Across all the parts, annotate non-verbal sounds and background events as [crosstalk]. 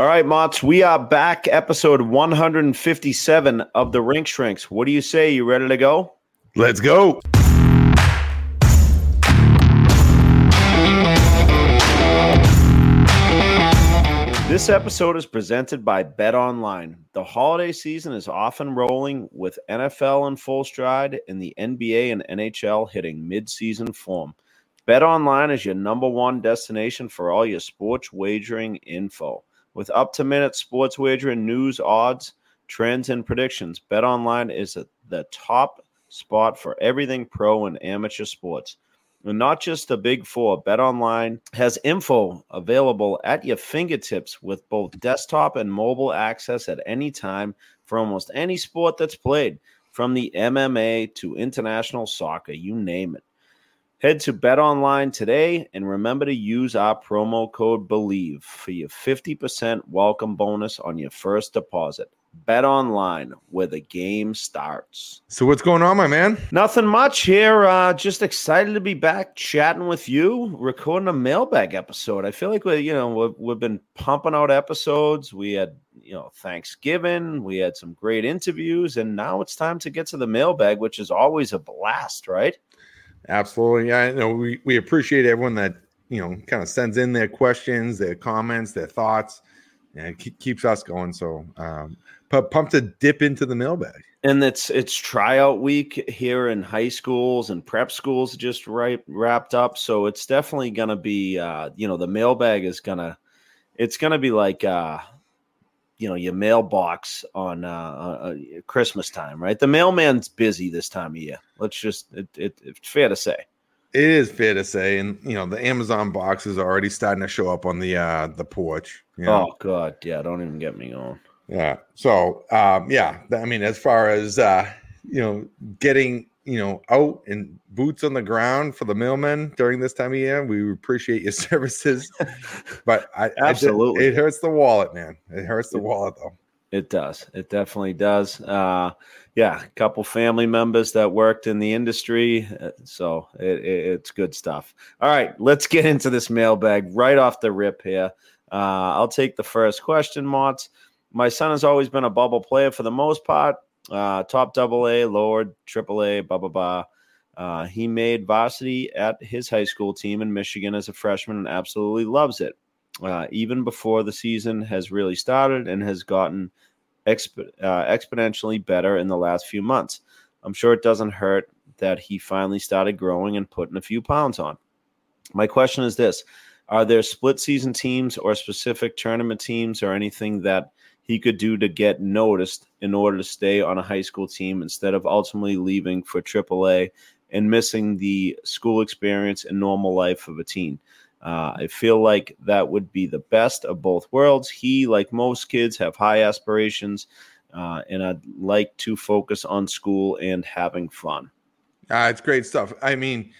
All right, Motts, we are back, episode 157 of the Rink Shrinks. What do you say? You ready to go? Let's go. This episode is presented by Bet Online. The holiday season is often rolling with NFL in full stride and the NBA and NHL hitting mid-season form. Bet Online is your number one destination for all your sports wagering info. With up-to-minute sports wagering news, odds, trends, and predictions, Bet Online is the top spot for everything pro and amateur sports. And not just the big four, Bet Online has info available at your fingertips with both desktop and mobile access at any time for almost any sport that's played, from the MMA to international soccer, you name it. Head to BetOnline today and remember to use our promo code BELIEVE for your 50% welcome bonus on your first deposit. Bet online where the game starts. So what's going on, my man? Nothing much here. Uh, just excited to be back chatting with you, recording a mailbag episode. I feel like we, you know, we've, we've been pumping out episodes. We had, you know, Thanksgiving. We had some great interviews, and now it's time to get to the mailbag, which is always a blast, right? Absolutely. Yeah, I know we we appreciate everyone that you know kind of sends in their questions, their comments, their thoughts, and it keeps us going. So. Um, pumped to dip into the mailbag. And it's it's tryout week here in high schools and prep schools just right wrapped up. So it's definitely gonna be uh, you know, the mailbag is gonna it's gonna be like uh you know your mailbox on uh, uh, Christmas time, right? The mailman's busy this time of year. Let's just it, it, it's fair to say. It is fair to say, and you know the Amazon boxes are already starting to show up on the uh the porch. You know? Oh God, yeah! Don't even get me on. Yeah. So, um, yeah, I mean, as far as uh, you know, getting you know out and boots on the ground for the mailmen during this time of year, we appreciate your [laughs] services. but I absolutely, I it hurts the wallet, man. It hurts the wallet, though. It does. It definitely does. Uh, yeah, a couple family members that worked in the industry, uh, so it, it, it's good stuff. All right, let's get into this mailbag right off the rip here. Uh, I'll take the first question, Motts my son has always been a bubble player for the most part. Uh, top double A, lower triple A, blah, blah, blah. Uh, he made varsity at his high school team in Michigan as a freshman and absolutely loves it. Uh, even before the season has really started and has gotten exp- uh, exponentially better in the last few months. I'm sure it doesn't hurt that he finally started growing and putting a few pounds on. My question is this Are there split season teams or specific tournament teams or anything that he could do to get noticed in order to stay on a high school team instead of ultimately leaving for AAA and missing the school experience and normal life of a teen. Uh, I feel like that would be the best of both worlds. He, like most kids, have high aspirations, uh, and I'd like to focus on school and having fun. Uh, it's great stuff. I mean,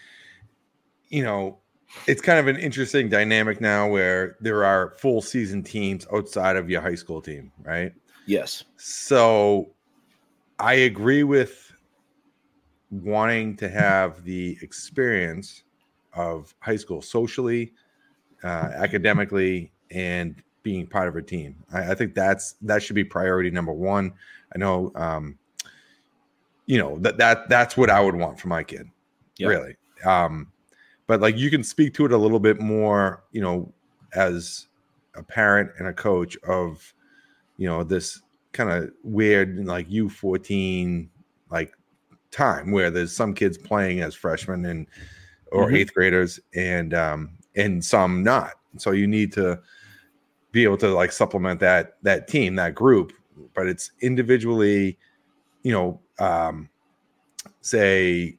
you know, it's kind of an interesting dynamic now where there are full season teams outside of your high school team, right? Yes. So I agree with wanting to have the experience of high school socially, uh, academically, and being part of a team. I, I, think that's that should be priority number one. I know, um, you know that that that's what I would want for my kid. Yep. Really. Um, but like you can speak to it a little bit more, you know, as a parent and a coach of, you know, this kind of weird like U14 like time where there's some kids playing as freshmen and or mm-hmm. eighth graders and um and some not. So you need to be able to like supplement that that team, that group, but it's individually, you know, um say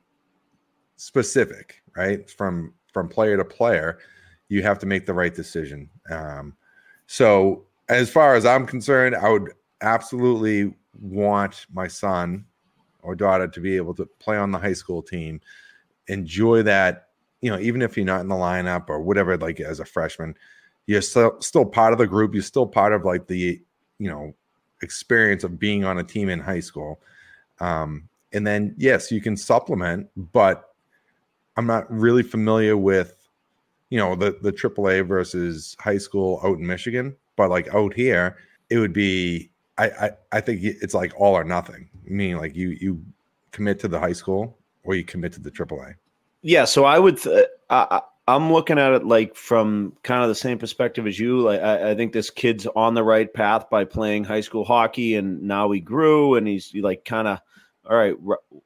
specific right? From from player to player, you have to make the right decision. Um, so, as far as I'm concerned, I would absolutely want my son or daughter to be able to play on the high school team, enjoy that. You know, even if you're not in the lineup or whatever, like as a freshman, you're still still part of the group. You're still part of like the you know experience of being on a team in high school. Um, and then yes, you can supplement, but I'm not really familiar with, you know, the the AAA versus high school out in Michigan, but like out here, it would be. I, I I think it's like all or nothing. Meaning like you you commit to the high school or you commit to the AAA. Yeah, so I would. Uh, Th- I, I'm looking at it like from kind of the same perspective as you. Like I, I, think this kid's on the right path by playing high school hockey, and now he grew, and he's like kind of all right.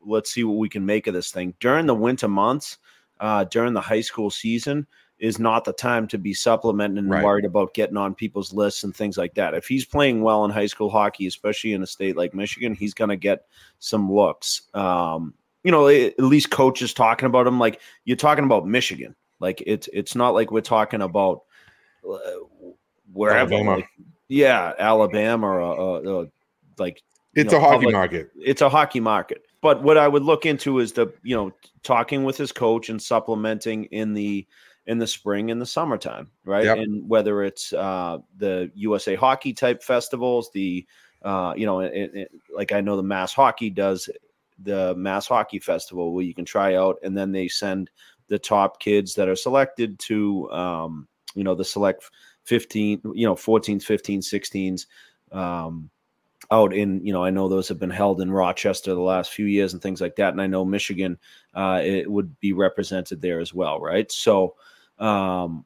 Let's see what we can make of this thing during the winter months, uh, during the high school season. Is not the time to be supplementing and right. worried about getting on people's lists and things like that. If he's playing well in high school hockey, especially in a state like Michigan, he's going to get some looks. Um, you know, at least coaches talking about him. Like you're talking about Michigan like it's it's not like we're talking about uh, wherever. Alabama. Like, yeah, Alabama or uh, uh, like it's know, a hockey public, market. It's a hockey market. But what I would look into is the you know talking with his coach and supplementing in the in the spring and the summertime, right? Yep. And whether it's uh, the USA Hockey type festivals, the uh, you know, it, it, like I know the Mass Hockey does the Mass Hockey Festival where you can try out, and then they send the top kids that are selected to um, you know the select 15 you know 14s 15s 16s um, out in you know i know those have been held in rochester the last few years and things like that and i know michigan uh, it would be represented there as well right so um,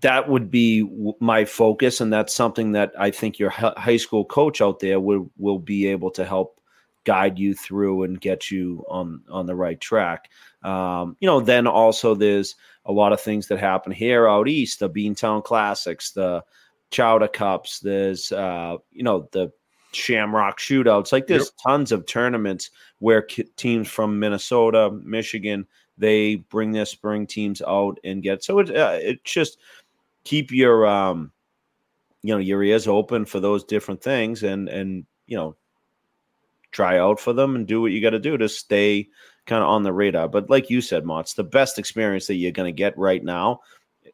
that would be my focus and that's something that i think your high school coach out there will will be able to help guide you through and get you on on the right track. Um, you know, then also there's a lot of things that happen here out east, the Beantown Classics, the Chowder Cups. There's uh, you know the Shamrock Shootouts. Like there's yep. tons of tournaments where teams from Minnesota, Michigan, they bring their spring teams out and get. So it uh, it just keep your um, you know your ears open for those different things and and you know try out for them and do what you got to do to stay kind of on the radar. But like you said, Motts the best experience that you're going to get right now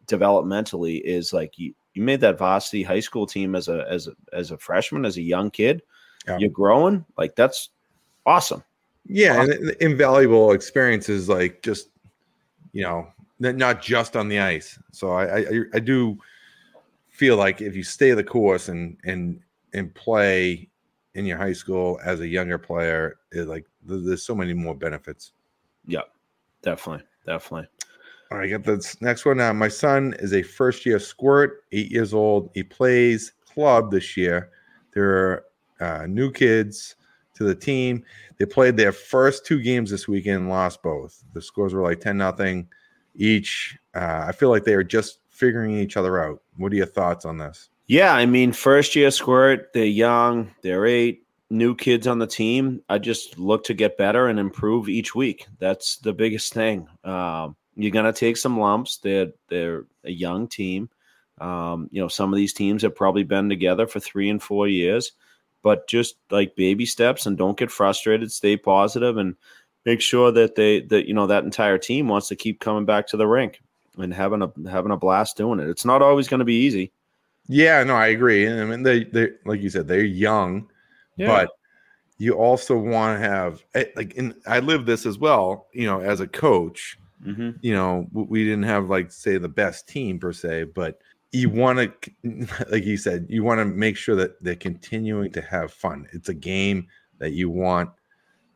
developmentally is like you, you made that varsity high school team as a as a as a freshman, as a young kid. Yeah. You're growing. Like that's awesome. Yeah, awesome. and invaluable experiences like just you know, not just on the ice. So I, I I do feel like if you stay the course and and and play in your high school as a younger player is like there's so many more benefits. Yeah, definitely, definitely. All right, I got this next one. Uh, my son is a first year squirt, eight years old. He plays club this year. There are uh, new kids to the team. They played their first two games this weekend, lost both. The scores were like 10 nothing each. Uh, I feel like they are just figuring each other out. What are your thoughts on this? Yeah, I mean, first year squirt, they're young, they're eight, new kids on the team. I just look to get better and improve each week. That's the biggest thing. Um, you're gonna take some lumps. They're they're a young team. Um, you know, some of these teams have probably been together for three and four years, but just like baby steps and don't get frustrated, stay positive and make sure that they that you know that entire team wants to keep coming back to the rink and having a having a blast doing it. It's not always going to be easy. Yeah, no, I agree. I mean, they they like you said, they're young, yeah. but you also want to have eh, like, and I live this as well. You know, as a coach, mm-hmm. you know, we didn't have like say the best team per se, but you want to, [laughs] like you said, you want to make sure that they're continuing to have fun. It's a game that you want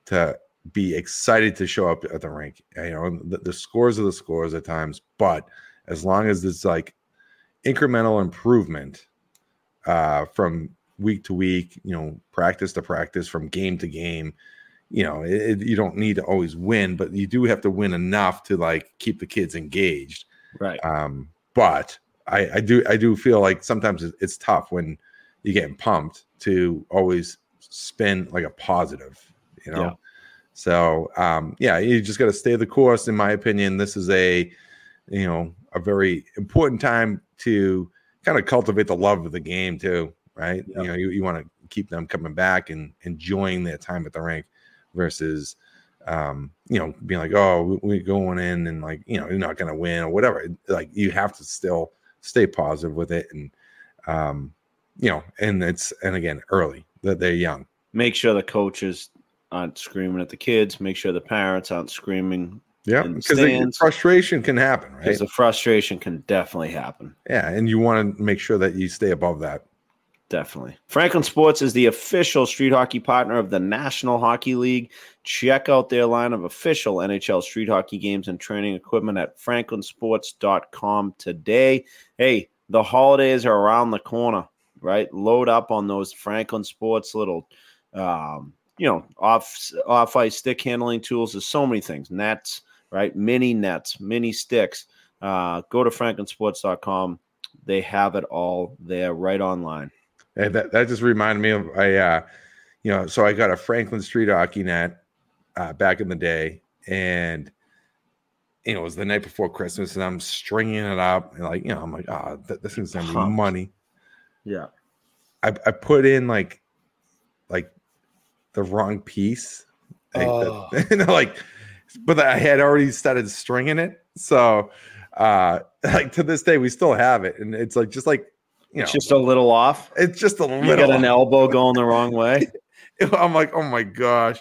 to be excited to show up at the rink. You know, the, the scores are the scores at times, but as long as it's like incremental improvement uh, from week to week, you know, practice to practice, from game to game. You know, it, you don't need to always win, but you do have to win enough to like keep the kids engaged. Right. Um, but I, I do I do feel like sometimes it's tough when you're getting pumped to always spin like a positive, you know. Yeah. So um, yeah, you just got to stay the course. In my opinion, this is a you know a very important time to kind of cultivate the love of the game too, right? Yep. You know, you, you want to keep them coming back and enjoying their time at the rink versus um, you know, being like, oh, we're going in and like, you know, you're not going to win or whatever. Like, you have to still stay positive with it. And, um, you know, and it's, and again, early that they're young. Make sure the coaches aren't screaming at the kids. Make sure the parents aren't screaming yeah, because the frustration can happen, right? Because the frustration can definitely happen. Yeah, and you want to make sure that you stay above that. Definitely. Franklin Sports is the official street hockey partner of the National Hockey League. Check out their line of official NHL street hockey games and training equipment at franklinsports.com today. Hey, the holidays are around the corner, right? Load up on those Franklin Sports little, um, you know, off off ice stick handling tools. There's so many things, nets, right? Mini nets, mini sticks. Uh, go to franklinsports.com. They have it all there right online. And that, that just reminded me of I, uh, you know, so I got a Franklin Street hockey net uh, back in the day, and you know, it was the night before Christmas, and I'm stringing it up, and like, you know, I'm like, oh, th- this is gonna be money. Yeah. I, I put in like, like the wrong piece, like, Oh. the- you know, like, but I had already started stringing it, so uh, [laughs] like to this day, we still have it, and it's like just like, you know, It's just a little off. it's just a little. You got an elbow going the wrong way. [laughs] I'm like, oh my gosh,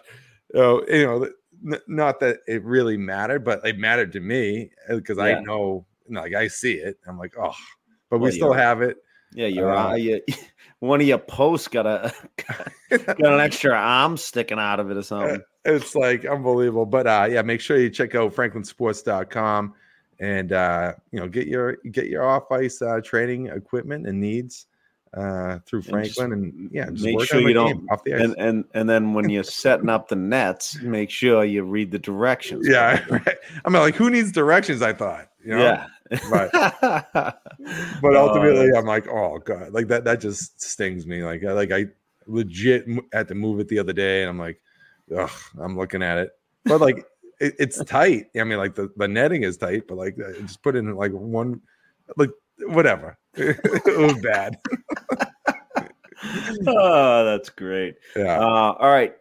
oh, you know, n- not that it really mattered, but it mattered to me because Yeah. I know, you know, like I see it. I'm like, oh, but we still have it. Yeah, your Uh, eye. You, [laughs] one of your posts got a [laughs] got an extra arm sticking out of it or something. it's like unbelievable. But uh, yeah, make sure you check out franklinsports.com and uh, you know get your get your off ice uh, training equipment and needs uh, through And Franklin and yeah, just make work sure you don't- off the ice. And and and then when you're setting up the nets, make sure you read the directions. yeah, right. I mean, like who needs directions? I thought, you know? yeah. But [laughs] but ultimately i'm like oh god like that that just stings me like I, like i legit had to move it the other day and i'm like ugh i'm looking at it but like it, it's tight i mean like the, the netting is tight but like I just put in like one like whatever [laughs] it was bad [laughs] oh, that's great. yeah Uh, all right.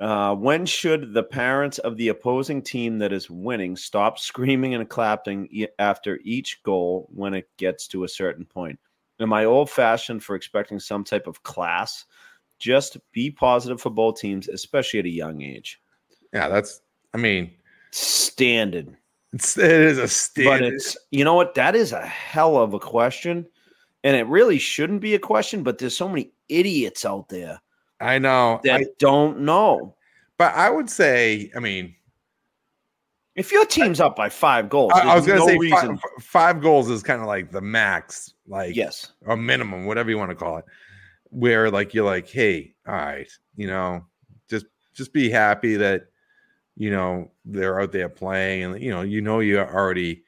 Uh, when should the parents of the opposing team that is winning stop screaming and clapping e- after each goal when it gets to a certain point? Am I old fashioned for expecting some type of class? Just be positive for both teams, especially at a young age. yeah that's i mean Standard. it's it is a But it's, you know what? That is a hell of a question. And it really shouldn't be a question, but there's so many idiots out there i know that I, don't know. but i would say i mean If your team's up by five goals, I, I was gonna no say reason. f- five goals is kind of like the max like yes, or minimum, whatever you want to call it, where like you're like, hey, all right, you know, just just be happy that you know they're out there playing, and you know, you know, you already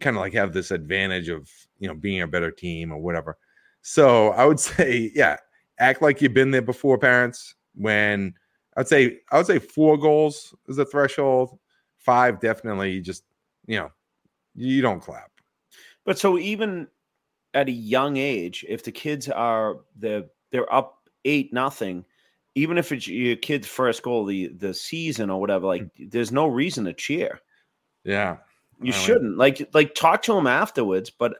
kind of like have this advantage of you know being a better team or whatever. So I would [laughs] say, yeah, act like you've been there before, parents. When I'd say I would say four goals is the threshold. Five definitely just you know you don't clap. but so even at a young age, if the kids are they're they're up eight nothing, even if it's your kid's first goal of the the season or whatever, like mm. there's no reason to cheer. Yeah, You I shouldn't like like talk to them afterwards. But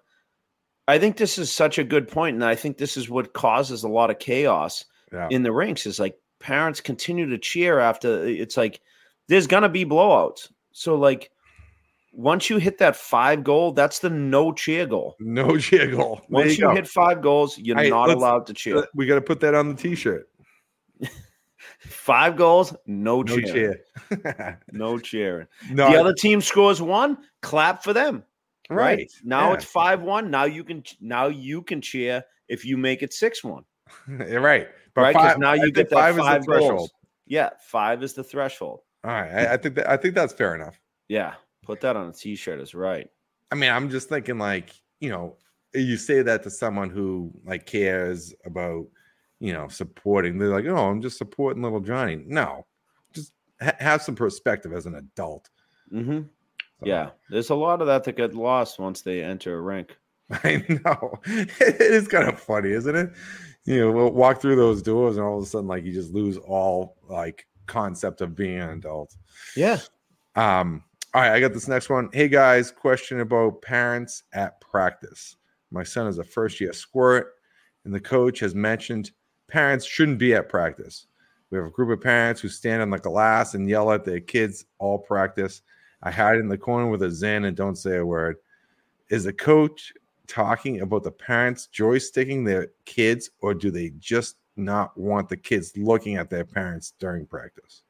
I think this is such a good point, and I think this is what causes a lot of chaos yeah. in the rinks. Is like parents continue to cheer after uh, it's like there's gonna be blowouts. So like once you hit that five goal, that's the no cheer goal. No [laughs] jiggle. goal. Once you, go. hit five goals, you're Hey, not allowed to cheer. we got to put that on the t-shirt. Five goals, no, No cheer. [laughs] No cheering. no, the I- other team scores one, clap for them. Right. right. Now yeah. it's five one. Now you can now you can cheer if you make it six one. [laughs] Right. But Right? Because five, now you think get that five five, is the threshold. Yeah, five is the threshold. All right. I, I think that I think that's fair enough. Yeah. Put that on a t-shirt is right. I mean, I'm just thinking like, you know, you say that to someone who like cares about, you know, supporting. They're like, oh, I'm just supporting little Johnny. No, just ha- have some perspective as an adult. hmm So, Yeah. There's a lot of that that get lost once they enter a rink. [laughs] I know. [laughs] It is kind of funny, isn't it? You know, we'll walk through those doors and all of a sudden, like, you just lose all like concept of being an adult. Yeah. Um, all right, I got this next one. Hey guys, question about parents at practice. My son is a first year squirt, and the coach has mentioned parents shouldn't be at practice. We have a group of parents who stand on the glass and yell at their kids all practice. I hide in the corner with a Zyn and don't say a word. Is the coach talking about the parents joysticking their kids, or do they just not want the kids looking at their parents during practice?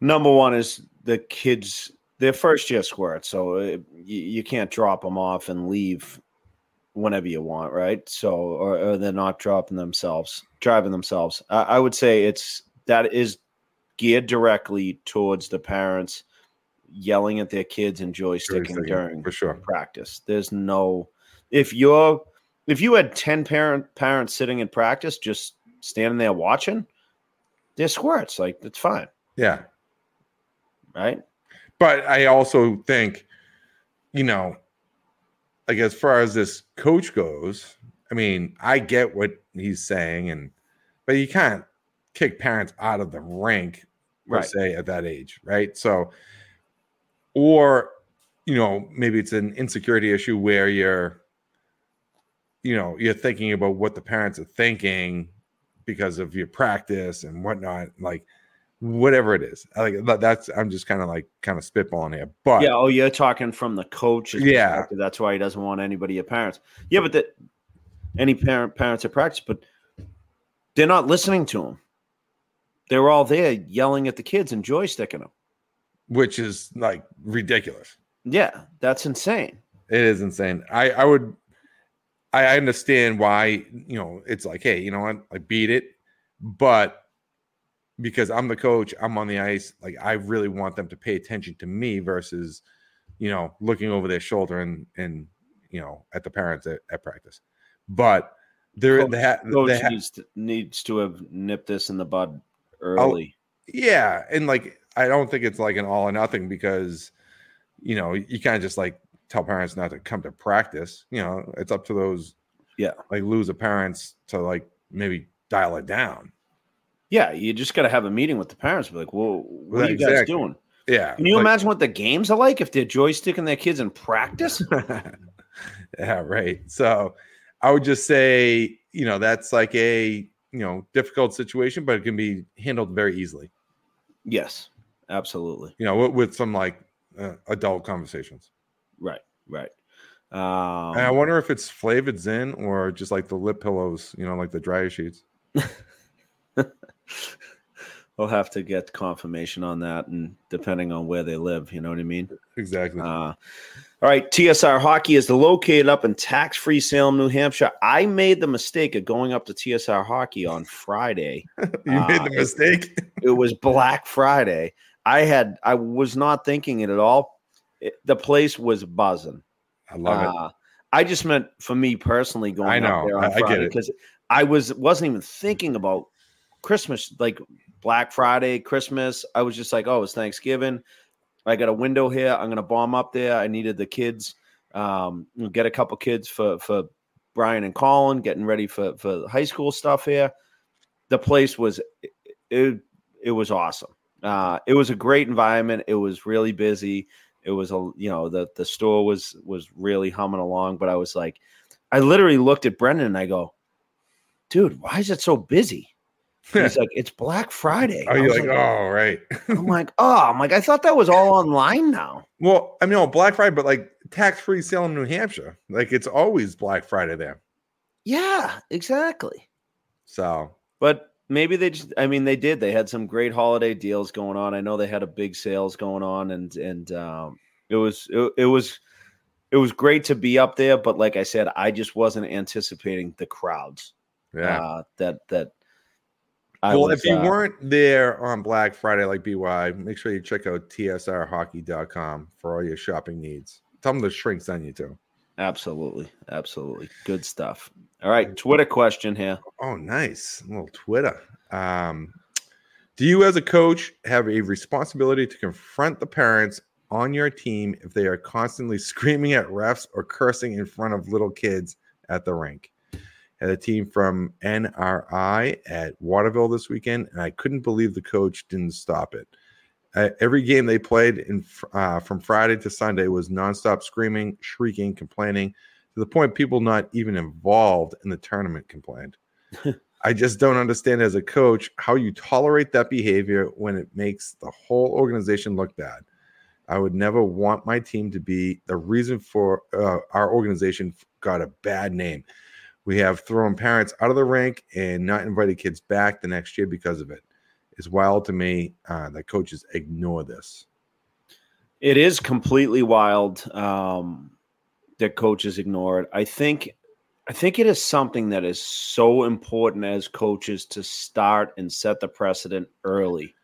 Number one is the kids, their first year squirt. So uh, you can't drop them off and leave whenever you want, right? So, or, or they're not dropping themselves, driving themselves. I, I would say it's that is geared directly towards the parents yelling at their kids and joysticking Joysticking, during for sure. practice. There's no if you're if you had 10 parent parents sitting in practice just standing there watching, they're squirts. Like that's fine, Yeah. right? But I also think, you know, like as far as this coach goes, I mean, I get what he's saying, and but you can't kick parents out of the rink per Right. se at that age, right? So, or you know, maybe it's an insecurity issue where you're, you know, you're thinking about what the parents are thinking because of your practice and whatnot, like whatever it is. Like that- that's I'm just kind of like kind of spitballing here, but Yeah. Oh, you're talking from the coach's Yeah. That's why he doesn't want anybody at parents. Yeah, but that any parent parents at practice, but they're not listening to him. They're all there yelling at the kids and joysticking them. which is like ridiculous. Yeah, that's insane. It is insane. I I would I I understand why you know it's like hey you know what I beat it, but because I'm the coach, I'm on the ice. Like I really want them to pay attention to me versus you know looking over their shoulder and and you know at the parents at, at practice. But there Coach- they ha- Coach they ha- needs to, needs to have nipped this in the bud oh, early. Yeah, and like I don't think it's like an all or nothing because you know you can't just like tell parents not to come to practice. You know, it's up to those Yeah. like loser parents to like maybe dial it down. Yeah, you just got to have a meeting with the parents. Be like, "Whoa, what are you guys Exactly. doing? Yeah, Can you like- imagine what the games are like if they're joysticking their kids in practice?" [laughs] yeah, right. So I would just say you know that's like a you know difficult situation, but it can be handled very easily. yes, absolutely. You know, with, with some like uh, adult conversations. Right, right. Um, And I wonder if it's flavored Zyn or just like the lip pillows, you know, like the dryer sheets. [laughs] [laughs] we'll have to get confirmation on that, and depending on where they live, you know what I mean. Exactly. Uh, all right, TSR Hockey is located up in tax-free Salem, New Hampshire. I made the mistake of going up to TSR Hockey on Friday. [laughs] you made uh, the mistake. it was Black Friday. I had I was not thinking it at all. It- the place was buzzing. I love it. Uh, I just meant for me personally going I up know. there on I- I get it. because I was wasn't even thinking about Christmas, like Black Friday, Christmas. I was just like, oh, it's Thanksgiving. I got a window here. I'm gonna bomb up there. I needed the kids. Um, get a couple kids for for Brian and Colin getting ready for for high school stuff here. The place was it it was awesome. Uh, it was a great environment. It was really busy. It was a you know the the store was was really humming along. But I was like, I literally looked at Brendan and I go, dude, why is it so busy? He's [laughs] like, it's Black Friday. Are you was like, oh, right? I'm [laughs] like, oh, I'm like, I thought that was all online now. well, I mean, no, Black Friday, but like tax free Salem, New Hampshire. Like it's always Black Friday there. Yeah, exactly. So, But maybe they just I mean they did. They had some great holiday deals going on. I know they had a big sales going on and and um it was it, it was it was great to be up there, but like I said, I just wasn't anticipating the crowds. yeah. Uh that that I well, was, if you uh, weren't there on Black Friday, like BY, make sure you check out tsrhockey.com for all your shopping needs. Tell them the shrinks on you too. absolutely, absolutely good stuff. All right, Twitter question here. Oh, nice. A little Twitter. Um, do you, as a coach, have a responsibility to confront the parents on your team if they are constantly [laughs] screaming at refs or cursing in front of little kids at the rink? Had a team from NRI at Waterville this weekend, and I couldn't believe the coach didn't stop it. Uh, every game they played in uh, from Friday to Sunday was nonstop screaming, shrieking, complaining to the point people not even involved in the tournament complained. [laughs] I just don't understand as a coach how you tolerate that behavior when it makes the whole organization look bad. I would never want my team to be the reason for uh, our organization got a bad name. We have thrown parents out of the rink and not invited kids back the next year because of it. It's wild to me uh, that coaches ignore this. It is completely wild um, that coaches ignore it. I think, I think it is something that is so important as coaches to start and set the precedent early,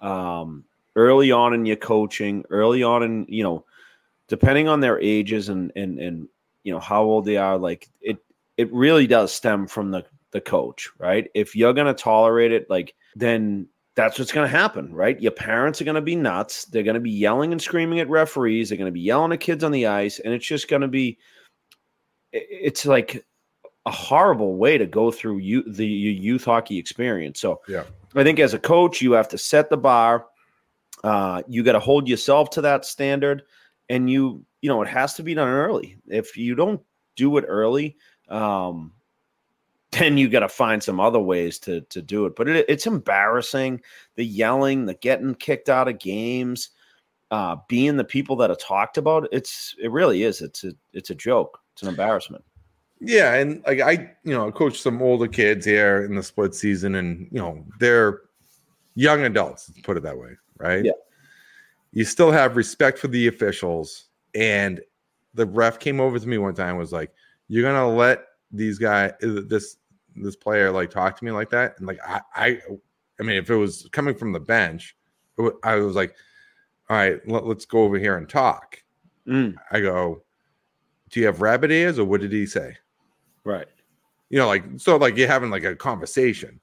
um, early on in your coaching, early on in you know, depending on their ages and and and you know how old they are. Like it, it really does stem from the the coach, right? If you're gonna tolerate it, like then that's what's going to happen, right? Your parents are going to be nuts. They're going to be yelling and screaming at referees. They're going to be yelling at kids on the ice, and it's just going to be. It's like a horrible way to go through you the youth hockey experience. So, yeah, I think as a coach, you have to set the bar. Uh, you got to hold yourself to that standard, and you you know it has to be done early. If you don't do it early, um, then you got to find some other ways to to do it. But it, it's embarrassing the yelling, the getting kicked out of games, uh, being the people that are talked about. It's it really is. It's a it's a joke. It's an embarrassment. Yeah, and like I, you know, coach some older kids here in the split season, and you know they're young adults. Put it that way, right? Yeah. You still have respect for the officials, and the ref came over to me one time was like, "You're gonna let these guys this this player like talk to me like that and like i i i mean if it was coming from the bench i was like all right let, us go over here and talk mm. i go do you have rabbit ears or what did he say right you know like so like you're having like a conversation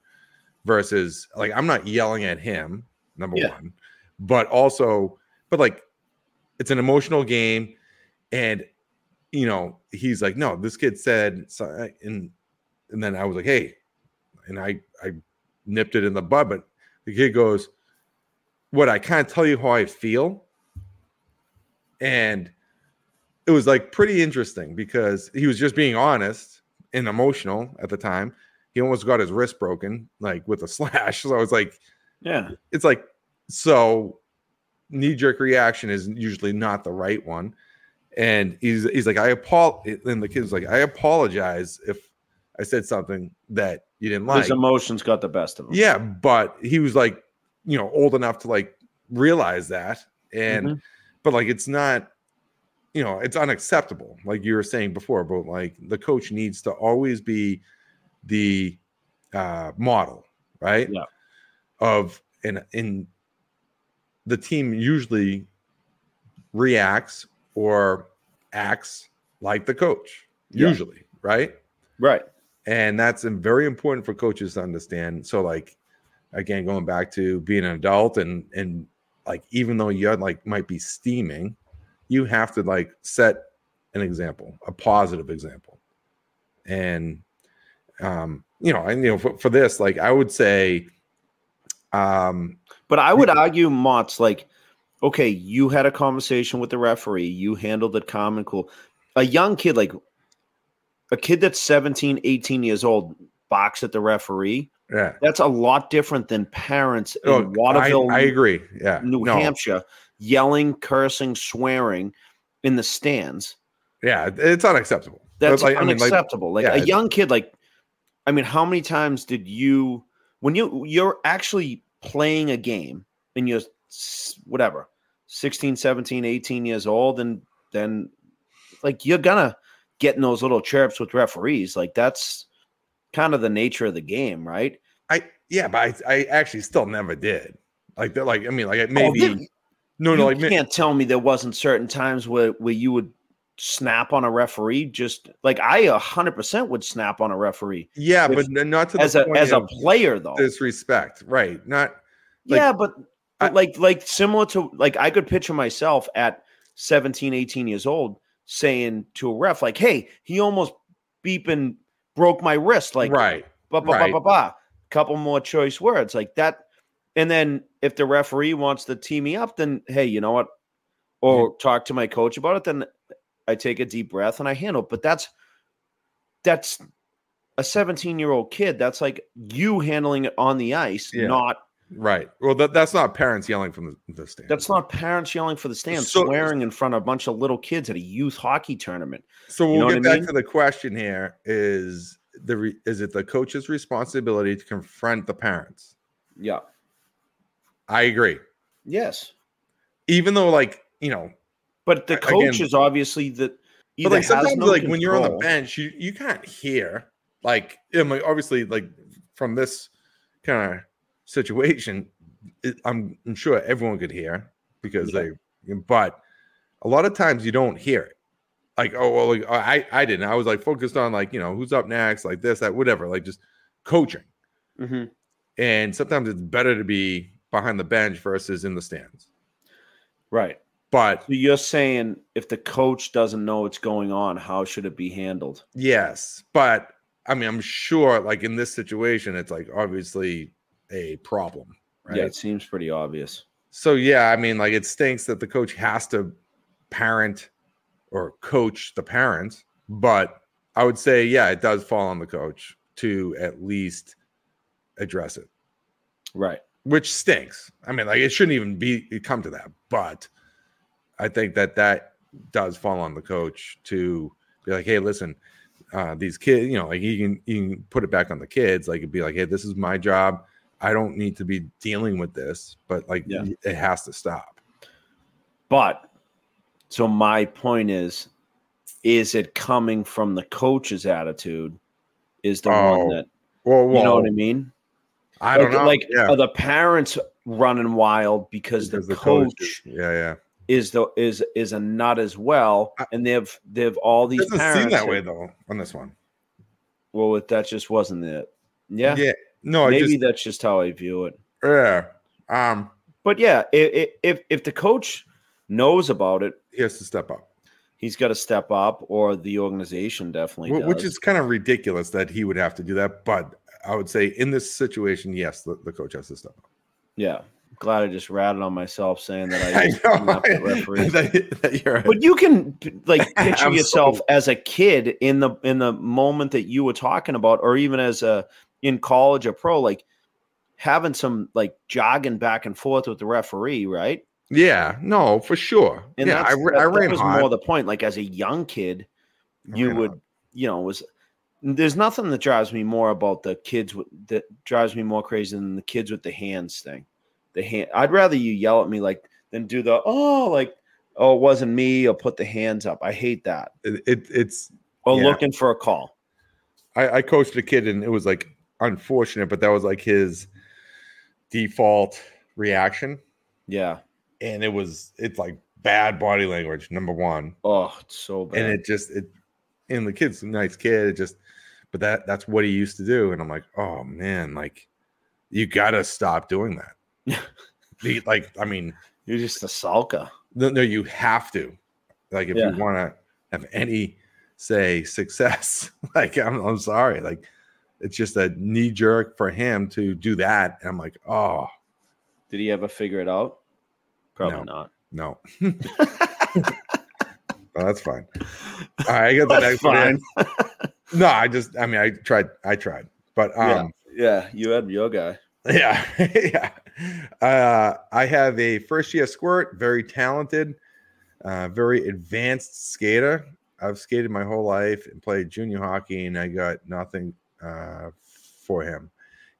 versus like i'm not yelling at him number Yeah. one but also but like it's an emotional game and you know he's like no this kid said so and and then i was like hey and i i nipped it in the bud but the kid goes what i can't tell you how i feel? And it was like pretty interesting because he was just being honest and emotional at the time. He almost got his wrist broken like with a [laughs] slash so i was like yeah. it's like so knee jerk reaction is usually not the right one. And he's he's like, I apologize. And the kid's like, I apologize if I said something that you didn't like. his emotions got the best of him yeah, but he was like, you know, old enough to like realize that. And Mhm. but like it's not, you know, it's unacceptable, like you were saying before, but like the coach needs to always be the uh model, right? Yeah. Of and in the team usually reacts or acts like the coach, Yeah. usually, right? right And that's very important for coaches to understand. So, like, again, going back to being an adult and and like even though you're like might be steaming, you have to like set an example, a positive example. And um, you know, and you know, for, for this, like I would say, um, But I would argue, Motts like, okay, you had a conversation with the referee, you handled it calm and cool. A young kid, like a kid that's 17, 18 years old, box at the referee. yeah. That's a lot different than parents in Oh, I, Waterville, I agree. Yeah. New No, Hampshire, yelling, cursing, swearing in the stands. Yeah, it's unacceptable. That's like, I mean, like, unacceptable. like, yeah, a young kid, like, I mean, how many times did you, when you you're actually playing a game and you're whatever, 16, 17, 18 years old, and then like you're gonna get in those little chirps with referees. Like that's kind of the nature of the game, right? I yeah, but I, I actually still never did. Like they're like I mean like maybe Oh, no you no like ma- can't tell me there wasn't certain times where where you would snap on a referee. Just like I a hundred percent would snap on a referee yeah, but not to the as a as a player though. disrespect, right? Not like- yeah, but I- like like similar to like I could picture myself at 17, 18 years old saying to a ref like, "Hey, he almost beeping broke my wrist." Like, right. ba ba ba right. ba ba. Couple more choice words like that, and then if the referee wants to tee me up, then hey, you know what? Or talk to my coach about it. Then I take a deep breath and I handle. it. But that's that's a 17 year old kid. That's like you handling it on the ice, Yeah. not Right. Well, that, that's not parents yelling from the, the stand. That's not parents yelling for the stand, So- swearing in front of a bunch of little kids at a youth hockey tournament. So we'll know what get I back mean? to the question here: is the re, is it the coach's responsibility to confront the parents? Yeah. I agree. Yes. Even though, like you know, But the coach again- is obviously the but like sometimes, no like when you're on the bench, you you can't hear. Like, I mean, obviously, like from this kind of situation, it, I'm I'm sure everyone could hear because Yeah. they. But a lot of times you don't hear it. Like, oh well, like, I I didn't. I was like focused on like you know who's up next, like this, that, whatever. Like just coaching. Mhm. and sometimes it's better to be behind the bench versus in the stands. Right. But So you're saying if the coach doesn't know what's going on, how should it be handled? yes, but I mean, I'm sure, like in this situation, it's like obviously a problem, right? Yeah, it seems pretty obvious. So yeah, I mean, like it stinks that the coach has to parent or coach the parents, but I would say, yeah, it does fall on the coach to at least address it. Right. which stinks. I mean, like it shouldn't even be come to that, but I think that that does fall on the coach to be like, hey, listen, uh, these kids, you know, like you can you can put it back on the kids, like it'd be like, hey, this is my job. I don't need to be dealing with this, but like Yeah. it has to stop. But so my point is, is it coming from the coach's attitude? Is the Oh, one that Well, well you know what I mean? I don't like, know. Like yeah, are the parents running wild because, because the, coach coach yeah, yeah. is the is is a nut as well, I- and they've they've all these doesn't parents seem that way though on this one. Well, that just wasn't it. Yeah, Yeah, no, maybe just that's just how I view it. yeah. Um, But yeah, if if if the coach knows about it, he has to step up. he's got to step up, or the organization definitely Wh- does. which is kind of ridiculous that he would have to do that. But I would say in this situation, yes, the, the coach has to step up. yeah. Glad I just ratted on myself saying that I, [laughs] I know not put referees. [laughs] that, that. But you can like [laughs] picture yourself as a kid in the in the moment that you were talking about, or even as a in college or pro, like having some like jogging back and forth with the referee, right? yeah, no, for sure. And yeah, I, that, I that was hot. more the point. Like as a young kid, you would, hot. you know, was there's nothing that drives me more about the kids with that drives me more crazy than the kids with the hands thing. The hand, I'd rather you yell at me like than do the oh like oh it wasn't me or put the hands up. I hate that It, it, it's. or Yeah. looking for a call. I, I coached a kid, and it was like unfortunate, but that was like his default reaction, Yeah. and it was it's like bad body language. Number one, Oh, it's so bad. and it just it and the kid's a nice kid it just but that that's what he used to do and i'm like oh man like you gotta stop doing that [laughs] The- like i mean You're just a sulka. no, no you have to like if Yeah. you want to have any say success [laughs] like I'm, I'm sorry like it's just a knee jerk for him to do that and i'm like oh Did he ever figure it out? Probably No. not. no [laughs] Oh, that's fine all right i got the next one fine. in. no i just i mean i tried i tried but um Yeah. Yeah, you had your guy. [laughs] Yeah, yeah. Uh, I have a first year squirt, very talented, uh, very advanced skater. I've skated my whole life and played junior hockey, and I got nothing uh, for him.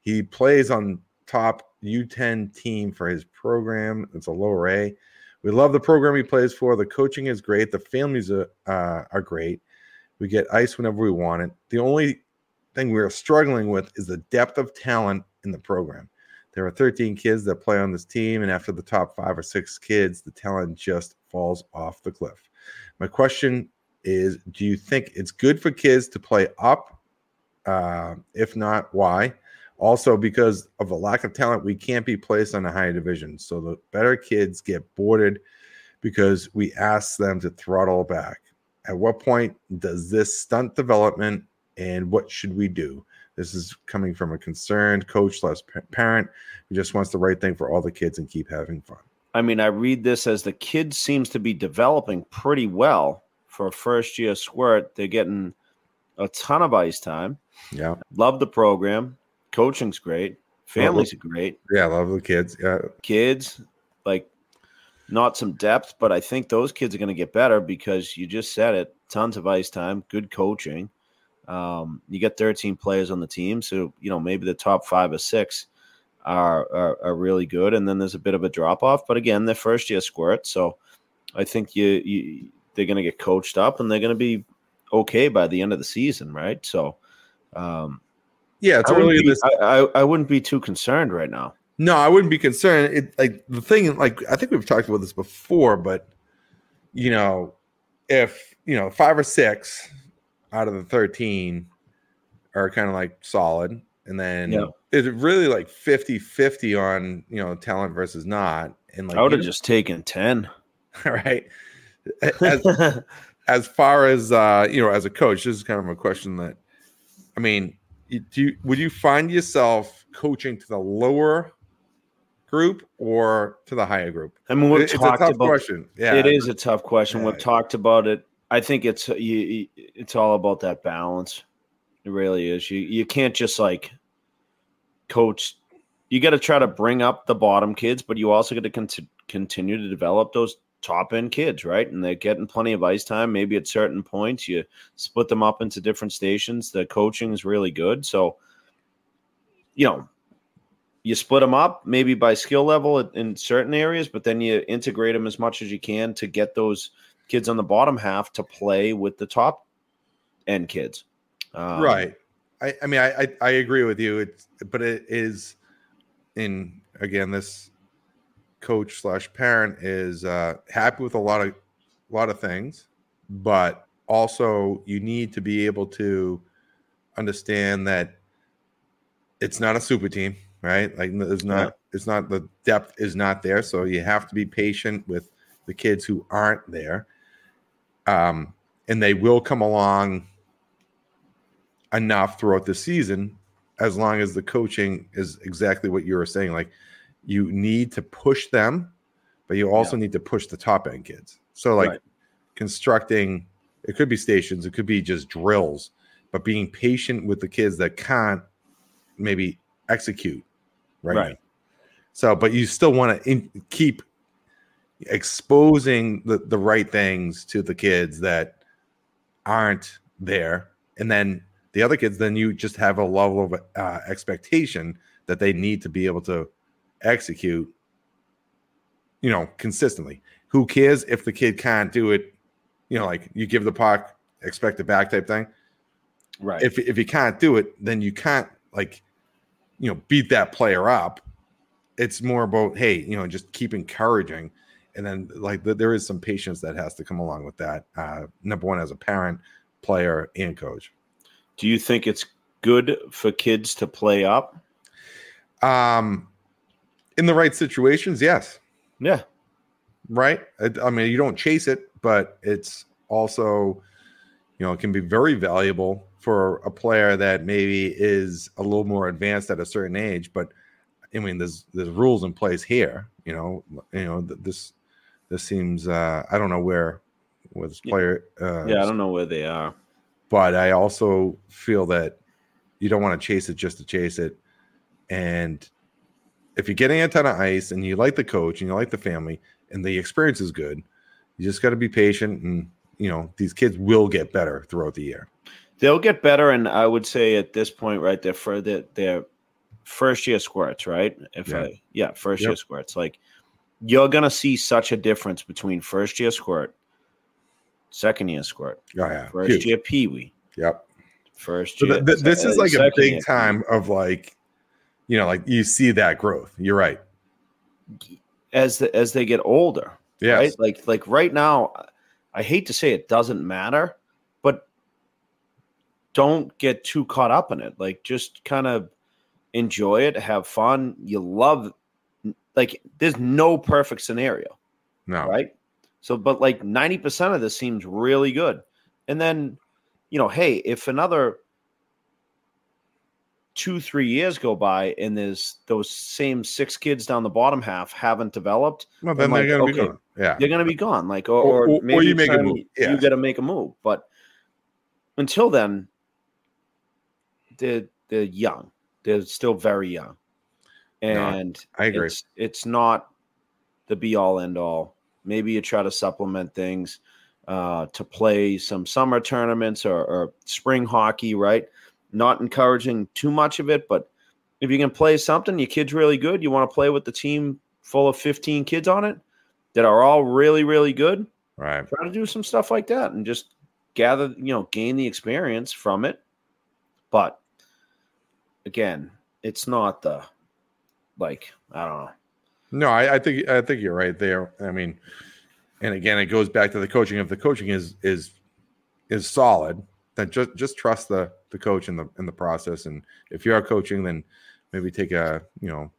He plays on top U10 team for his program. It's a lower A. We love the program he plays for. The coaching is great. The families are, uh, are great. We get ice whenever we want it. The only thing we're struggling with is the depth of talent in the program. There are 13 kids that play on this team, and after the top five or six kids, the talent just falls off the cliff. My question is Do you think it's good for kids to play up? Uh, if not, why? Also, because of a lack of talent, we can't be placed on a higher division. So the better kids get boarded because we ask them to throttle back. At what point does this stunt development and what should we do? This is coming from a concerned coach slash parent who just wants the right thing for all the kids and keep having fun. I mean, I read this as the kid seems to be developing pretty well for a first year squirt. They're getting a ton of ice time. Yeah. Love the program. Coaching's great. Families are great. Yeah, love the kids. Yeah, Kids, like not some depth, but I think those kids are going to get better because you just said it. Tons of ice time, good coaching. Um, you get 13 players on the team, so you know maybe the top five or six are, are are really good, and then there's a bit of a drop off. But again, they're first year squirt, so I think you, you they're going to get coached up, and they're going to be okay by the end of the season, right? So, um, yeah, it's I, early be, this. I, I, I wouldn't be too concerned right now. No, I wouldn't be concerned. It like the thing, like I think we've talked about this before, but you know, if you know five or six out of the thirteen are kind of like solid, and then Yeah. it's really like 50-50 on you know talent versus not, and like I would have just taken 10. [laughs] right. [laughs] As, as far as uh, you know, as a coach, this is kind of a question that, I mean, do you, would you find yourself coaching to the lower group or to the higher group? I mean, we've It- it's a talked tough about question. Yeah, it is a tough question. Yeah. We've talked about it. I think it's you, it's all about that balance. It really is. You you can't just like coach. You got to try to bring up the bottom kids, but you also got to cont- continue to develop those top end kids, right? And they're getting plenty of ice time. Maybe at certain points, you split them up into different stations. The coaching is really good, so you know you split them up maybe by skill level in- in certain areas, but then you integrate them as much as you can to get those kids on the bottom half to play with the top end kids. Um, right. I, I mean, I, I I agree with you. It's but it is in again this coach slash parent is uh, happy with a lot of a lot of things, but also you need to be able to understand that it's not a super team, right? Like there's not Yeah. it's not the depth is not there, so you have to be patient with the kids who aren't there. Um, and they will come along enough throughout the season as long as the coaching is exactly what you were saying like you need to push them but you also need to push the top end kids so like Right. constructing it could be stations it could be just drills but being patient with the kids that can't maybe execute right, Right. so but you still want to keep exposing the, the right things to the kids that aren't there and then the other kids then you just have a level of uh, expectation that they need to be able to execute you know consistently. Who cares if the kid can't do it you know like you give the puck expect the back type thing? Right. if if you can't do it then you can't like you know beat that player up. It's more about hey you know just keep encouraging. And then like th- there is some patience that has to come along with that uh number one as a parent player and coach. Do you think it's good for kids to play up? um in the right situations yes Yeah. right I, I mean you don't chase it but it's also you know it can be very valuable for a player that maybe is a little more advanced at a certain age but i mean there's there's rules in place here you know you know this this seems uh i don't know where where this player uh Yeah. I don't know where they are. but I also feel that you don't want to chase it just to chase it. And if you're getting a ton of ice and you like the coach and you like the family and the experience is good, you just got to be patient and you know these kids will get better throughout the year. They'll get better, and I would say at this point, right, they're for their, their first year squirts, right? If Yeah. I yeah, first Yep. year squirts. Like you're gonna see such a difference between first year squirt, second year squirt, Oh yeah, first huge. year pee wee, Yep. first So year. th- this is like a big year. time of like, you know, like you see that growth. You're right. as the, as they get older. yeah. Right? Like like right now, I hate to say it doesn't matter, but don't get too caught up in it. Like just kind of enjoy it, have fun. You love like there's no perfect scenario, No. right? So but like 90% of this seems really good. And then, you know, hey, if another two, three years go by and there's those same six kids down the bottom half haven't developed, Well, then they're gonna be gone. Yeah. they're gonna be gone. Like or, Or- or, or- you make a move. You, Yeah. got to make a move. But until then, they're they're young. They're still very young. and I agree. It's, it's not the be all end all. Maybe you try to supplement things uh, to play some summer tournaments or, or spring hockey, right? Not encouraging too much of it, but if you can play something, your kid's really good. You want to play with the team full of 15 kids on it that are all really, really good. Right. Try to do some stuff like that and just gather, you know, gain the experience from it. But again, it's not the like I don't know. No, I, I think I think you're right there. I mean, and again, it goes back to the coaching. If the coaching is is is solid, then just just trust the the coach in the in the process. And if you are coaching, then maybe take a you know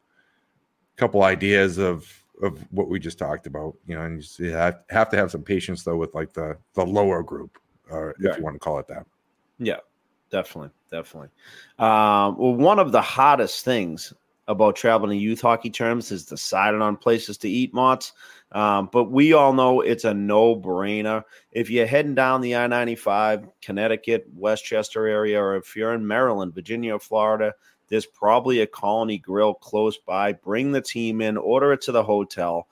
couple ideas of of what we just talked about. You know, and you have, have to have some patience though with like the the lower group, or if you want to call it that. Yeah, definitely, definitely. Um, well, one of the hottest things about traveling to youth hockey terms is deciding on places to eat, Motts. Um, but we all know it's a no-brainer. If you're heading down the I-95, Connecticut, Westchester area, or if you're in Maryland, Virginia, or Florida, there's probably a Colony Grill close by. Bring the team in, order it to the hotel,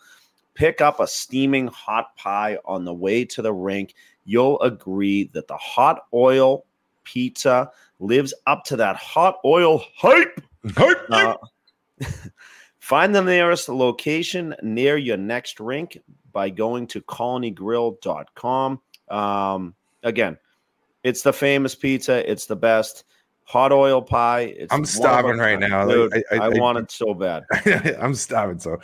pick up a steaming hot pie on the way to the rink. You'll agree that the hot oil pizza lives up to that hot oil hype. Uh, [laughs] find the nearest location near your next rink by going to colonygrill.com. Um, again, it's the famous pizza, it's the best. Hot oil pie. It's I'm starving right now. Dude, I- I- I, I- want it [laughs] so bad. I'm starving, so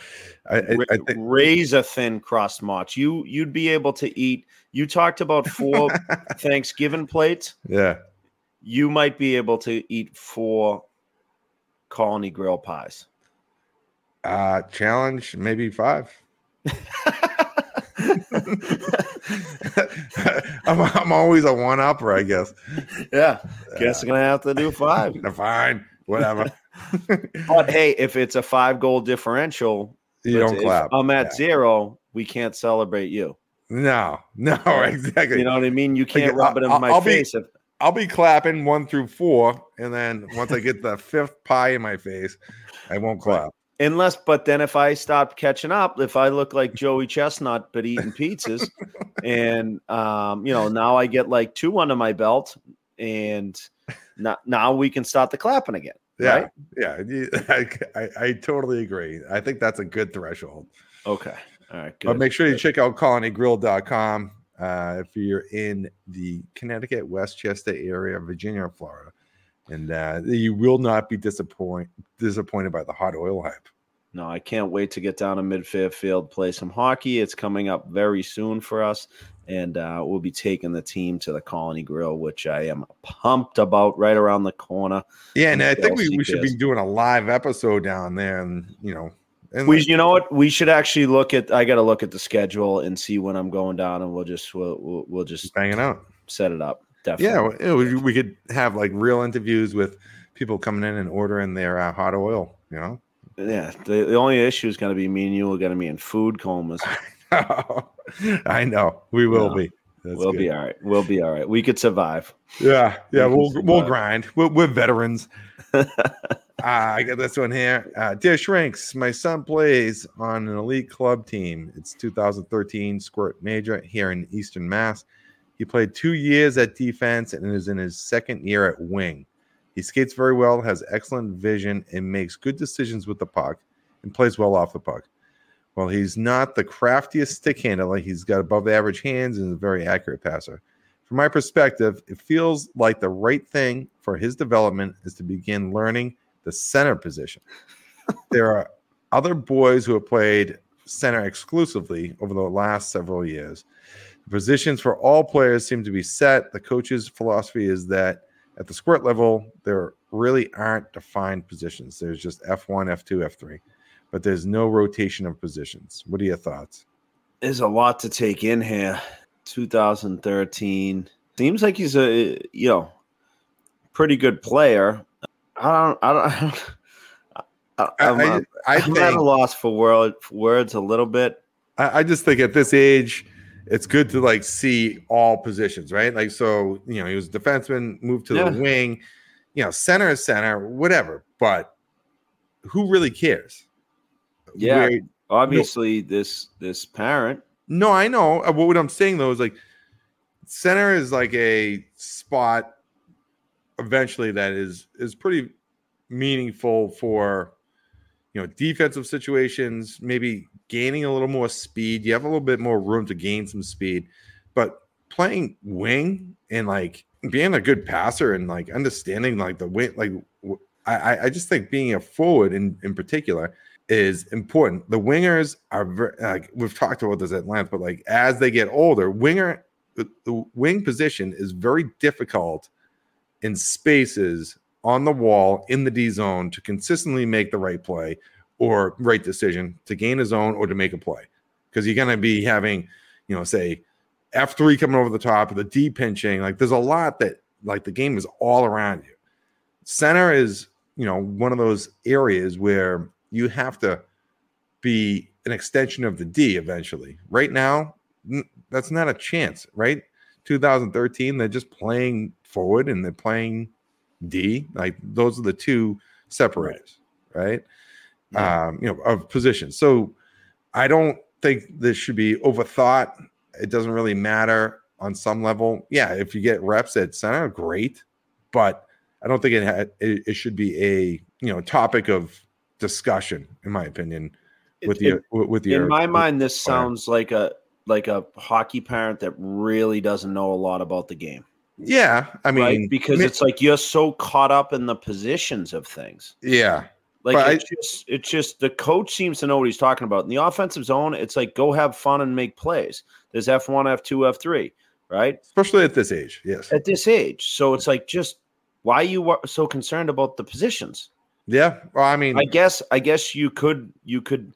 I, I, Ra- I think razor thin crust much. You you'd be able to eat. You talked about four [laughs] Thanksgiving plates. yeah. You might be able to eat four colony grill pies. Uh challenge maybe five. [laughs] I'm, I'm always a one upper, I guess. yeah, guess I'm gonna have to do five. [laughs] Fine, whatever. [laughs] But hey, if it's a five goal differential, you don't clap. I'm at Yeah. zero. We can't celebrate you. No, no, exactly. You know what I mean? You can't Like, rub it in I'll- my I'll be- face. if, I'll be clapping one through four, and then once I get the fifth pie in my face, I won't clap. Unless, but then if I stop catching up, if I look like Joey Chestnut but eating pizzas, and um, you know, now I get like two under my belt, and now, now we can start the clapping again. Yeah, Right? yeah, [laughs] I, I, I totally agree. I think that's a good threshold. Okay. All right. Good. But make sure you good. check out colonygrill.com uh, if you're in the Connecticut, Westchester area, Virginia, or Florida. And uh, you will not be disappoint, disappointed by the hot oil hype. No, I can't wait to get down to Mid Fairfield, play some hockey. It's coming up very soon for us, and uh, we'll be taking the team to the Colony Grill, which I am pumped about. Right around the corner. Yeah, and I think we, we should be doing a live episode down there, and you know, and We, you know what? We should actually look at. I got to look at the schedule and see when I'm going down, and we'll just we'll we'll, we'll just banging out. set it up. Definitely. Yeah, we, we could have like real interviews with people coming in and ordering their uh, hot oil. You know, Yeah. The, the only issue is going to be me and you are going to be in food comas. [laughs] I know we will No, be. That's we'll good. be all right. We'll be all right. We could survive. Yeah, yeah, We we'll we'll grind. We're, we're veterans. uh, [laughs] I got this one here. Uh, Dear Shrinks, my son plays on an elite club team. It's 2013 Squirt Major here in Eastern Mass. He played two years at defense and is in his second year at wing. He skates very well, has excellent vision, and makes good decisions with the puck and plays well off the puck. While he's not the craftiest stick handler, he's got above average hands and is a very accurate passer. From my perspective, it feels like the right thing for his development is to begin learning the center position. [laughs] there are other boys who have played center exclusively over the last several years. Positions for all players seem to be set. The coach's philosophy is that at the squirt level, there really aren't defined positions. There's just F1, F2, F3, but there's no rotation of positions. What are your thoughts? There's a lot to take in here. 2013 seems like he's a you know pretty good player. I don't. I don't. [laughs] I I, I'm, I, uh, I I'm at a loss for word for words a little bit. I, I just think at this age, it's good to like see all positions, right? Like, so you know, he was a defenseman, moved to Yeah. the wing, you know, center is center, whatever. But who really cares? Yeah, Where- obviously this this parent. no, I know. Uh, What I'm saying though is like center is like a spot eventually that is is pretty meaningful for you know defensive situations, maybe gaining a little more speed. You have a little bit more room to gain some speed, but playing wing and like being a good passer and like understanding like the wing, like I, I just think being a forward in in particular is important. The wingers are very, like we've talked about this at length, but like as they get older, winger the, the wing position is very difficult in spaces on the wall in the D zone to consistently make the right play or right decision to gain a zone or to make a play. Because you're gonna be having, you know, say F3 coming over the top, the D pinching. Like there's a lot that like the game is all around you. Center is, you know, one of those areas where you have to be an extension of the D eventually. Right now, that's not a chance, right? 2013, they're just playing forward and they're playing D. Like those are the two separators, right? Yeah. Um, you know, of positions. So I don't think this should be overthought. It doesn't really matter on some level. Yeah, if you get reps at center, great, but I don't think it had, it, it should be a you know topic of discussion, in my opinion, with It- your with your in my with- mind, this player. sounds like a like a hockey parent that really doesn't know a lot about the game, Yeah, I mean, right? Because mi- it's like you're so caught up in the positions of things. yeah, Like But I- it's just it's just the coach seems to know what he's talking about. In the offensive zone, it's like go have fun and make plays. There's F one, F two, F three, right? especially at this age. Yes, At this age, so it's like just why are you so concerned about the positions? yeah. Well, I mean, I guess I guess you could you could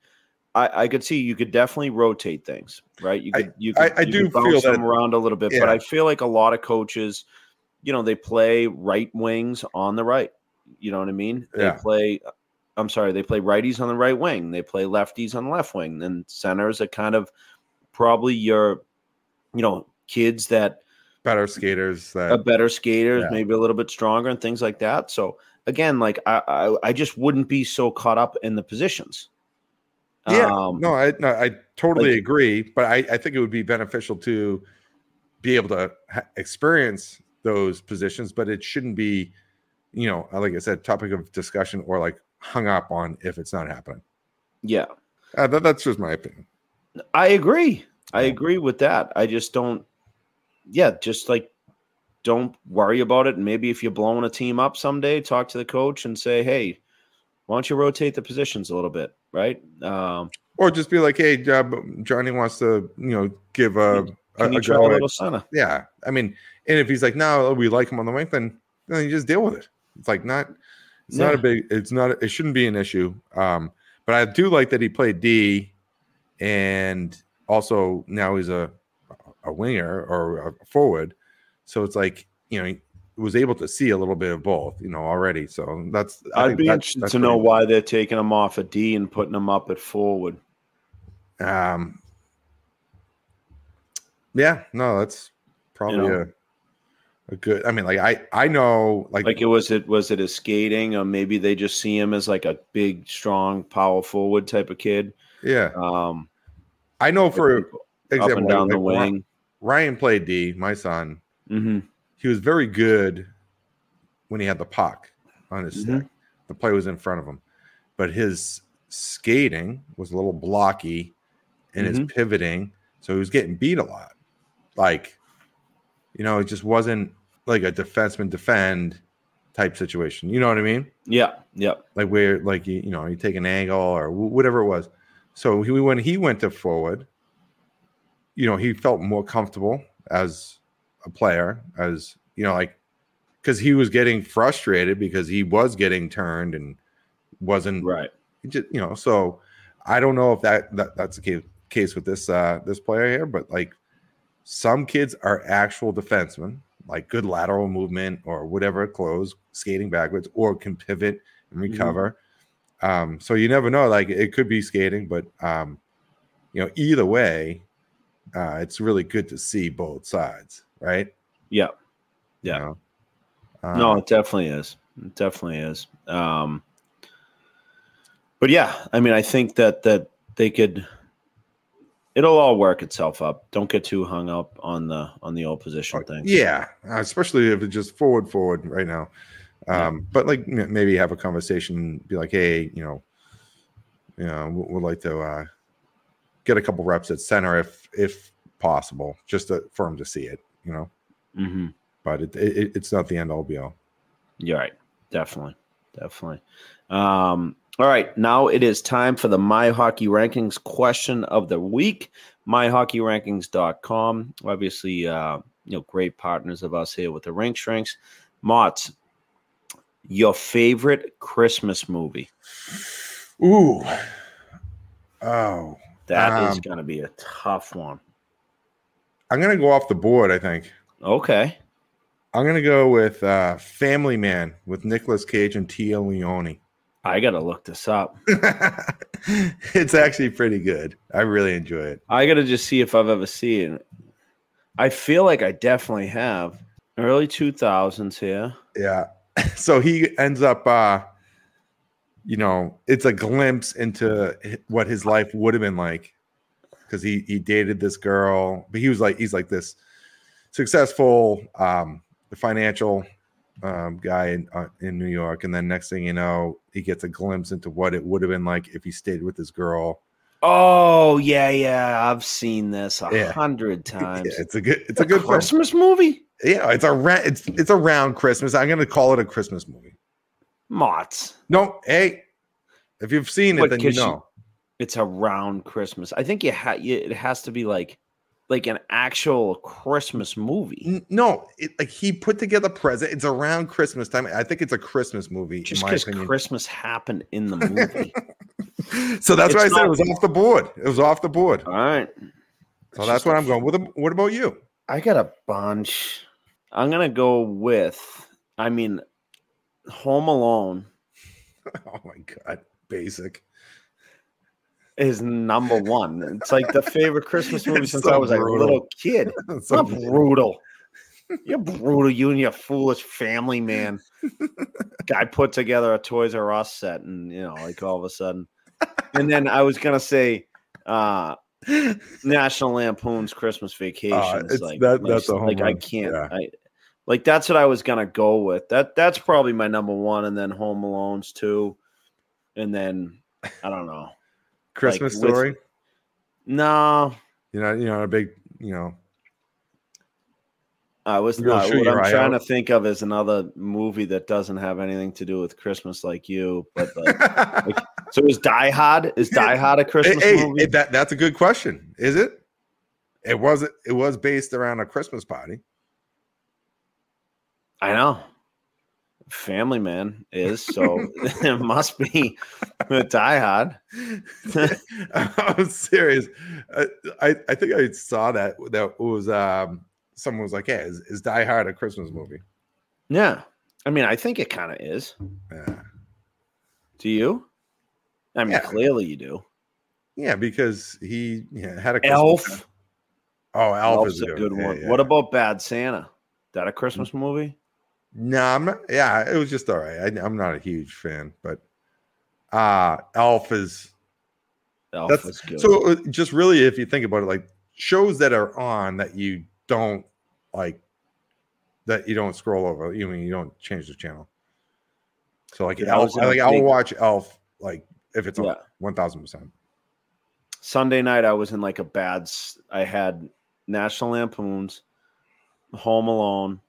I, I could see you could definitely rotate things, right? You I- could you I- could, I you do could bounce feel them around a little bit, but. I feel like a lot of coaches, you know, they play right wings on the right. You know what I mean? They Yeah. play I'm sorry, they play righties on the right wing, they play lefties on the left wing, then centers are kind of probably your you know, kids that better skaters that are better skaters, Yeah. maybe a little bit stronger and things like that. So again, like I, I, I just wouldn't be so caught up in the positions. Yeah, Um, no, I no, I totally like- agree, but I, I think it would be beneficial to be able to ha- experience those positions, but it shouldn't be, you know, like I said, topic of discussion or like hung up on if it's not happening. yeah, Uh, that, that's just my opinion. I agree. I agree with that. I just don't. Yeah, just like don't worry about it. And maybe if you're blowing a team up someday, talk to the coach and say, "Hey, why don't you rotate the positions a little bit?" Right? Um, Or just be like, hey, uh, Johnny wants to, you know, give a, a, a try a at- little center? yeah. I mean, and if he's like, no, we like him on the wing, then then you just deal with it. It's like not, it's not a big, it's not, it shouldn't be an issue. Um, but I do like that he played D, and also now he's a a winger or a forward, so it's like you know was able to see a little bit of both, you know, already. So that's I I'd be that's- interested to know why they're taking him off at D and putting him up at forward. Um, yeah, no, that's probably know? a a good. I mean, like I I know like, Like it was it was it his skating, or maybe they just see him as like a big, strong, power forward type of kid. yeah, Um, I know for example, like- down the like Ry- wing. Ryan played D, my son. hmm He was very good when he had the puck on his Mhm. stick. The play was in front of him, but his skating was a little blocky and his Mhm. pivoting, so he was getting beat a lot. Like, you know, it just wasn't like a defenseman defend type situation. You know what I mean? Yeah, yeah, like where like you, you know you take an angle or wh- whatever it was so he, when he went to forward you know he felt more comfortable as a player as you know like because he was getting frustrated because he was getting turned and wasn't right. just you know so i don't know if that, that that's the case, case with this uh this player here but like some kids are actual defensemen like good lateral movement or whatever close skating backwards or can pivot and Mhm. recover um so you never know like it could be skating but um you know either way uh it's really good to see both sides right Yeah. You Yeah. know? no, Um, it definitely is. It definitely is. Um, but yeah, I mean, I think that that they could. It'll all work itself up. Don't get too hung up on the on the old position thing. Yeah, uh, especially if it's just forward, forward right now. Um, But like maybe have a conversation, be like, hey, you know, you know, we- we'd like to uh, get a couple reps at center if if possible, just to, for him to see it, you know. hmm But it, it it's not the end all be all. You're right. Definitely. Definitely. Um, all right. Now it is time for the My Hockey Rankings question of the week. MyHockeyRankings.com. Obviously, uh, you know, great partners of us here with the Rink Shrinks. Motts, your favorite Christmas movie? Ooh, oh, That is Um, going to be a tough one. I'm gonna go off the board. I think Okay. I'm gonna go with uh, Family Man with Nicolas Cage and Téa Leoni. I got to look this up. [laughs] it's actually pretty good. I really enjoy it. I got to just see if I've ever seen it. I feel like I definitely have. Early 2000s here. Yeah. [laughs] So he ends up uh you know, it's a glimpse into what his life would have been like cuz he he dated this girl, but he was like he's like this successful um financial um guy in uh, in New York and then next thing you know, he gets a glimpse into what it would have been like if he stayed with this girl. Oh yeah, yeah. I've seen this a Yeah. hundred [laughs] times. Yeah, it's a good it's a good film. Christmas movie. Yeah, it's around it's it's around Christmas. I'm going to call it a Christmas movie. Motts. No, hey, if you've seen it, But then you- know. It's around Christmas. I think you ha- it has to be like like an actual Christmas movie. No, it, like he put together present. It's around Christmas time. I think it's a Christmas movie, Just because. Christmas happened in the [laughs] movie. so that's why I said it was off the board. It was off the board. All right. So that's what I'm going. What, ab- what about you? I got a bunch. I'm gonna go with. I mean, Home Alone [laughs] Oh my god, basic. Is number one. It's like the favorite Christmas [laughs] movie It's since so I was a little kid. [laughs] Not so- brutal. [laughs] You're brutal, you and your foolish family man. Guy put together a Toys R Us set, and you know, like all of a sudden. And then I was gonna say, uh National Lampoon's Christmas Vacation. Uh, it's- like, that- like- that's a home like I can't. Yeah. I like that's what I was gonna go with. That that's probably my number one, and then Home Alone's two, and then I don't know. Christmas with- story. No, You know, you know, a big, you know, I was not. What I'm trying out? to think of is another movie that doesn't have anything to do with Christmas, like you. But like, [laughs] so is Die Hard? Is Die Hard a Christmas hey, hey, movie? that that's a good question. Is it? It was it was based around a Christmas party. I know. Family Man is so it [laughs] [laughs] must be Die Hard. [laughs] I'm serious. I, I think I saw that that was um someone was like, "Yeah, is, is Die Hard a Christmas movie?" Yeah, I mean, I think it kind of is. Yeah, Do you? I mean, Yeah. clearly you do. yeah, because he yeah, had a Christmas Elf. Oh, Elf Elf's is a good yeah, one. yeah. What about Bad Santa? That a Christmas movie? No, I'm not. Yeah, it was just all right. I, I'm not a huge fan, but uh Elf is Elf That's- was good. so. uh, Just really, if you think about it, like shows that are on that you don't like, that you don't scroll over. You mean you don't change the channel. So like, Yeah, I Elf, a like I'll watch Elf like if it's on Yeah. one thousand percent. Sunday night, I was in like a bad. I had National Lampoons, Home Alone,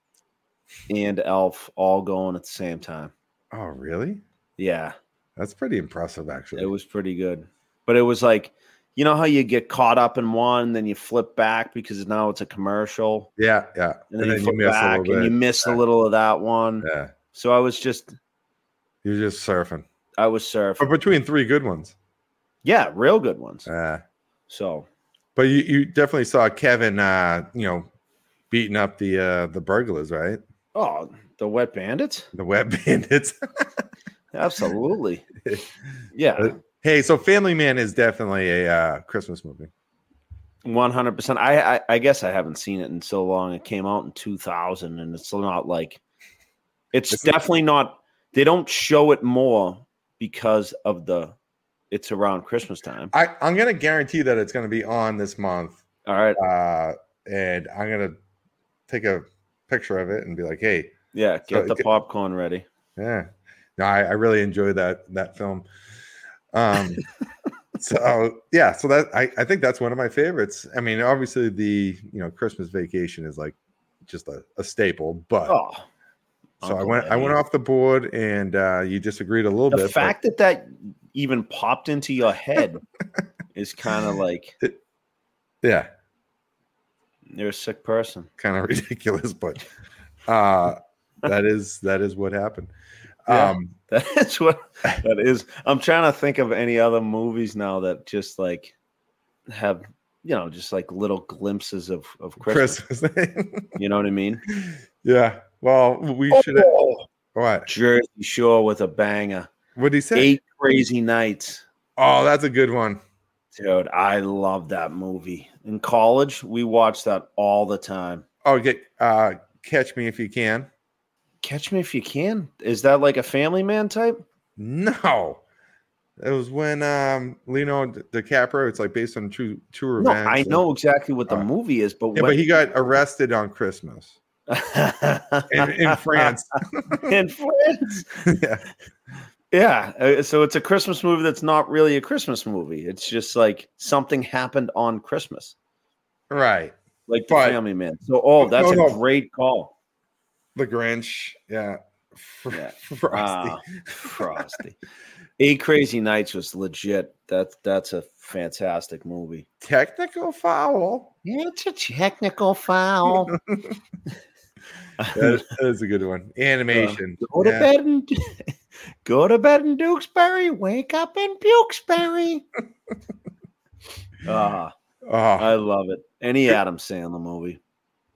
and Elf all going at the same time. Oh, really? Yeah, That's pretty impressive, actually. it was pretty good. But it was like, you know how you get caught up in one, then you flip back because now it's a commercial, yeah, yeah. and then, you flip back and you miss a little of that one. Yeah, So I was just, you're just surfing, I was surfing. but between three good ones. Yeah, real good ones. Uh, So but you, you definitely saw Kevin, uh, you know, beating up the uh, the burglars, right? Oh, the Wet Bandits? The Wet [laughs] bandits. Absolutely. [laughs] Yeah, hey, so Family Man is definitely a uh, Christmas movie. one hundred percent. I I guess I haven't seen it in so long. It came out in two thousand, and it's not like it's, It's not- definitely not. They don't show it more because of the it's around Christmas time. I, I'm gonna guarantee that it's gonna be on this month. All right. Uh, and I'm gonna take a picture of it and be like, hey, Yeah, get so- the get- popcorn ready. yeah. No, I, I really enjoyed that that film. Um [laughs] so yeah, so that I, I think that's one of my favorites. I mean, obviously the you know Christmas vacation is like just a, a staple, but Oh. so I Uncle went I went off the board and uh you disagreed a little The bit. The fact that that even popped into your head [laughs] is kind of like yeah, you're a sick person. kind of [laughs] ridiculous, but uh that is that is what happened. Yeah. Um [laughs] That's what that is. I'm trying to think of any other movies now that just like have you know just like little glimpses of of Christmas. Christmas. [laughs] You know what I mean? yeah. Well, we should have what? Jersey Shore with a banger. What did he say? Eight Crazy Nights. Oh, that's a good one. Dude, I love that movie. In college, we watched that all the time. Oh, get uh catch me if you can. Catch Me If You Can. Is that like a Family Man type? No. It was when um Leno Di- DiCaprio, it's like based on true true No, events. I know exactly what the Uh, movie is, but Yeah, when but he got arrested on Christmas [laughs] in, in France. [laughs] in France. [laughs] yeah. Yeah, uh, so it's a Christmas movie that's not really a Christmas movie. It's just like something happened on Christmas, Right. like the But- Family Man. So, oh, that's No, a great call. The Grinch. Yeah. Fr- Yeah. [laughs] Frosty. Ah, Frosty. Eight Crazy Nights was legit. That's that's a fantastic movie. Technical foul. It's a technical foul. [laughs] That, that is a good one. [laughs] Animation. Go to Yeah. bed and go to bed in Dukesberry. Wake up in Bukesbury. Ah, Oh, I love it. Any Adam Sandler movie.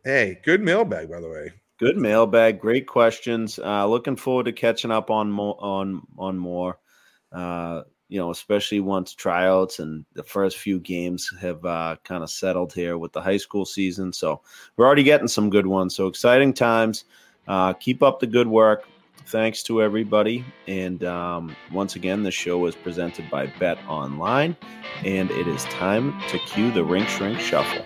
hey, good mailbag, by the way. Good mailbag. Great questions. Uh, looking forward to catching up on more on on more. Uh, you know, especially once tryouts and the first few games have uh, kind of settled here with the high school season. So we're already getting some good ones. So exciting times. Uh, keep up the good work. Thanks to everybody. And um, once again, the show is presented by Bet Online, and it is time to cue the Rink Shrink Shuffle.